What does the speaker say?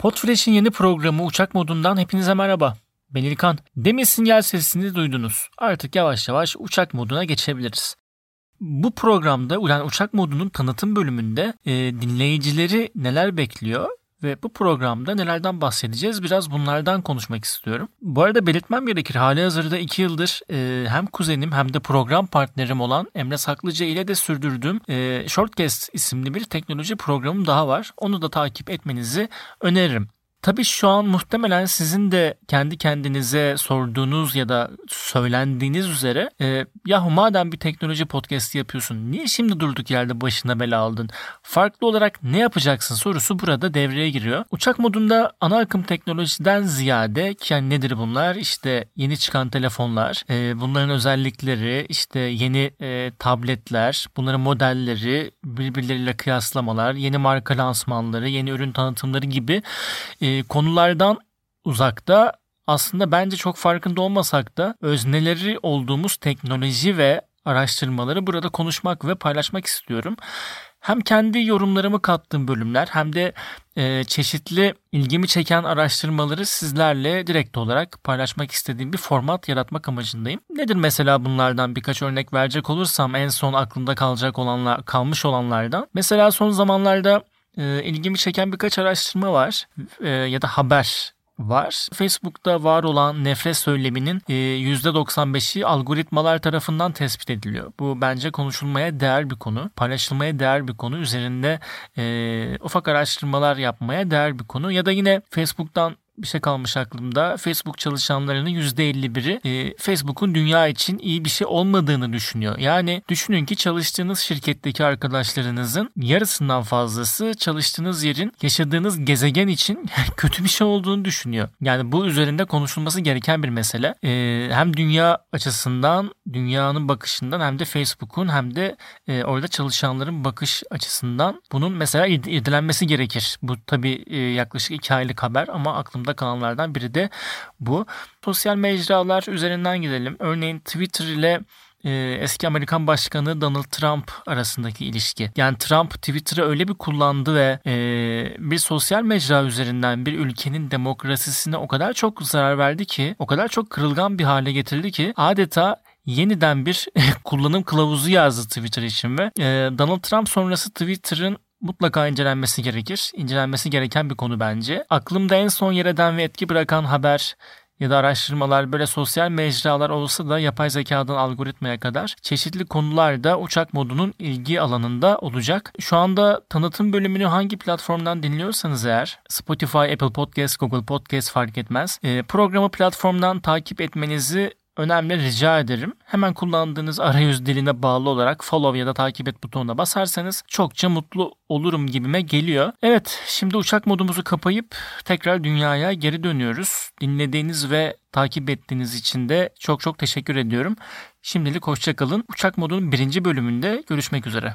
Podfresh'in yeni programı Uçak Modundan hepinize merhaba. Ben İlkan. Demin sinyal sesini duydunuz. Artık yavaş yavaş uçak moduna geçebiliriz. Bu programda yani uçak modunun tanıtım bölümünde e, dinleyicileri neler bekliyor ve bu programda nelerden bahsedeceğiz biraz bunlardan konuşmak istiyorum. Bu arada belirtmem gerekir hali hazırda 2 yıldır e, hem kuzenim hem de program partnerim olan Emre Saklıca ile de sürdürdüğüm e, Shortcast isimli bir teknoloji programım daha var. Onu da takip etmenizi öneririm. Tabii şu an muhtemelen sizin de kendi kendinize sorduğunuz ya da söylendiğiniz üzere e, yahu madem bir teknoloji podcast yapıyorsun niye şimdi durduk yerde başına bela aldın? Farklı olarak ne yapacaksın sorusu burada devreye giriyor. Uçak modunda ana akım teknolojiden ziyade ki yani nedir bunlar? İşte yeni çıkan telefonlar, e, bunların özellikleri, işte yeni e, tabletler, bunların modelleri, birbirleriyle kıyaslamalar, yeni marka lansmanları, yeni ürün tanıtımları gibi e, e, konulardan uzakta aslında bence çok farkında olmasak da özneleri olduğumuz teknoloji ve araştırmaları burada konuşmak ve paylaşmak istiyorum. Hem kendi yorumlarımı kattığım bölümler hem de e, çeşitli ilgimi çeken araştırmaları sizlerle direkt olarak paylaşmak istediğim bir format yaratmak amacındayım. Nedir mesela bunlardan birkaç örnek verecek olursam en son aklımda kalacak olanlar kalmış olanlardan. Mesela son zamanlarda e, ilgimi çeken birkaç araştırma var e, ya da haber var. Facebook'ta var olan nefret söyleminin %95'i e, algoritmalar tarafından tespit ediliyor. Bu bence konuşulmaya değer bir konu, paylaşılmaya değer bir konu, üzerinde e, ufak araştırmalar yapmaya değer bir konu. Ya da yine Facebook'tan bir şey kalmış aklımda. Facebook çalışanlarının %51'i e, Facebook'un dünya için iyi bir şey olmadığını düşünüyor. Yani düşünün ki çalıştığınız şirketteki arkadaşlarınızın yarısından fazlası çalıştığınız yerin yaşadığınız gezegen için kötü bir şey olduğunu düşünüyor. Yani bu üzerinde konuşulması gereken bir mesele. E, hem dünya açısından, dünyanın bakışından hem de Facebook'un hem de e, orada çalışanların bakış açısından bunun mesela irdelenmesi gerekir. Bu tabii e, yaklaşık iki aylık haber ama aklımda aklımda kalanlardan biri de bu. Sosyal mecralar üzerinden gidelim. Örneğin Twitter ile e, eski Amerikan Başkanı Donald Trump arasındaki ilişki. Yani Trump Twitter'ı öyle bir kullandı ve e, bir sosyal mecra üzerinden bir ülkenin demokrasisine o kadar çok zarar verdi ki, o kadar çok kırılgan bir hale getirdi ki adeta yeniden bir kullanım kılavuzu yazdı Twitter için ve e, Donald Trump sonrası Twitter'ın mutlaka incelenmesi gerekir. İncelenmesi gereken bir konu bence. Aklımda en son yer eden ve etki bırakan haber ya da araştırmalar böyle sosyal mecralar olsa da yapay zekadan algoritmaya kadar çeşitli konularda uçak modunun ilgi alanında olacak. Şu anda tanıtım bölümünü hangi platformdan dinliyorsanız eğer Spotify, Apple Podcast, Google Podcast fark etmez. E, programı platformdan takip etmenizi önemli rica ederim. Hemen kullandığınız arayüz diline bağlı olarak follow ya da takip et butonuna basarsanız çokça mutlu olurum gibime geliyor. Evet şimdi uçak modumuzu kapayıp tekrar dünyaya geri dönüyoruz. Dinlediğiniz ve takip ettiğiniz için de çok çok teşekkür ediyorum. Şimdilik hoşçakalın. Uçak modunun birinci bölümünde görüşmek üzere.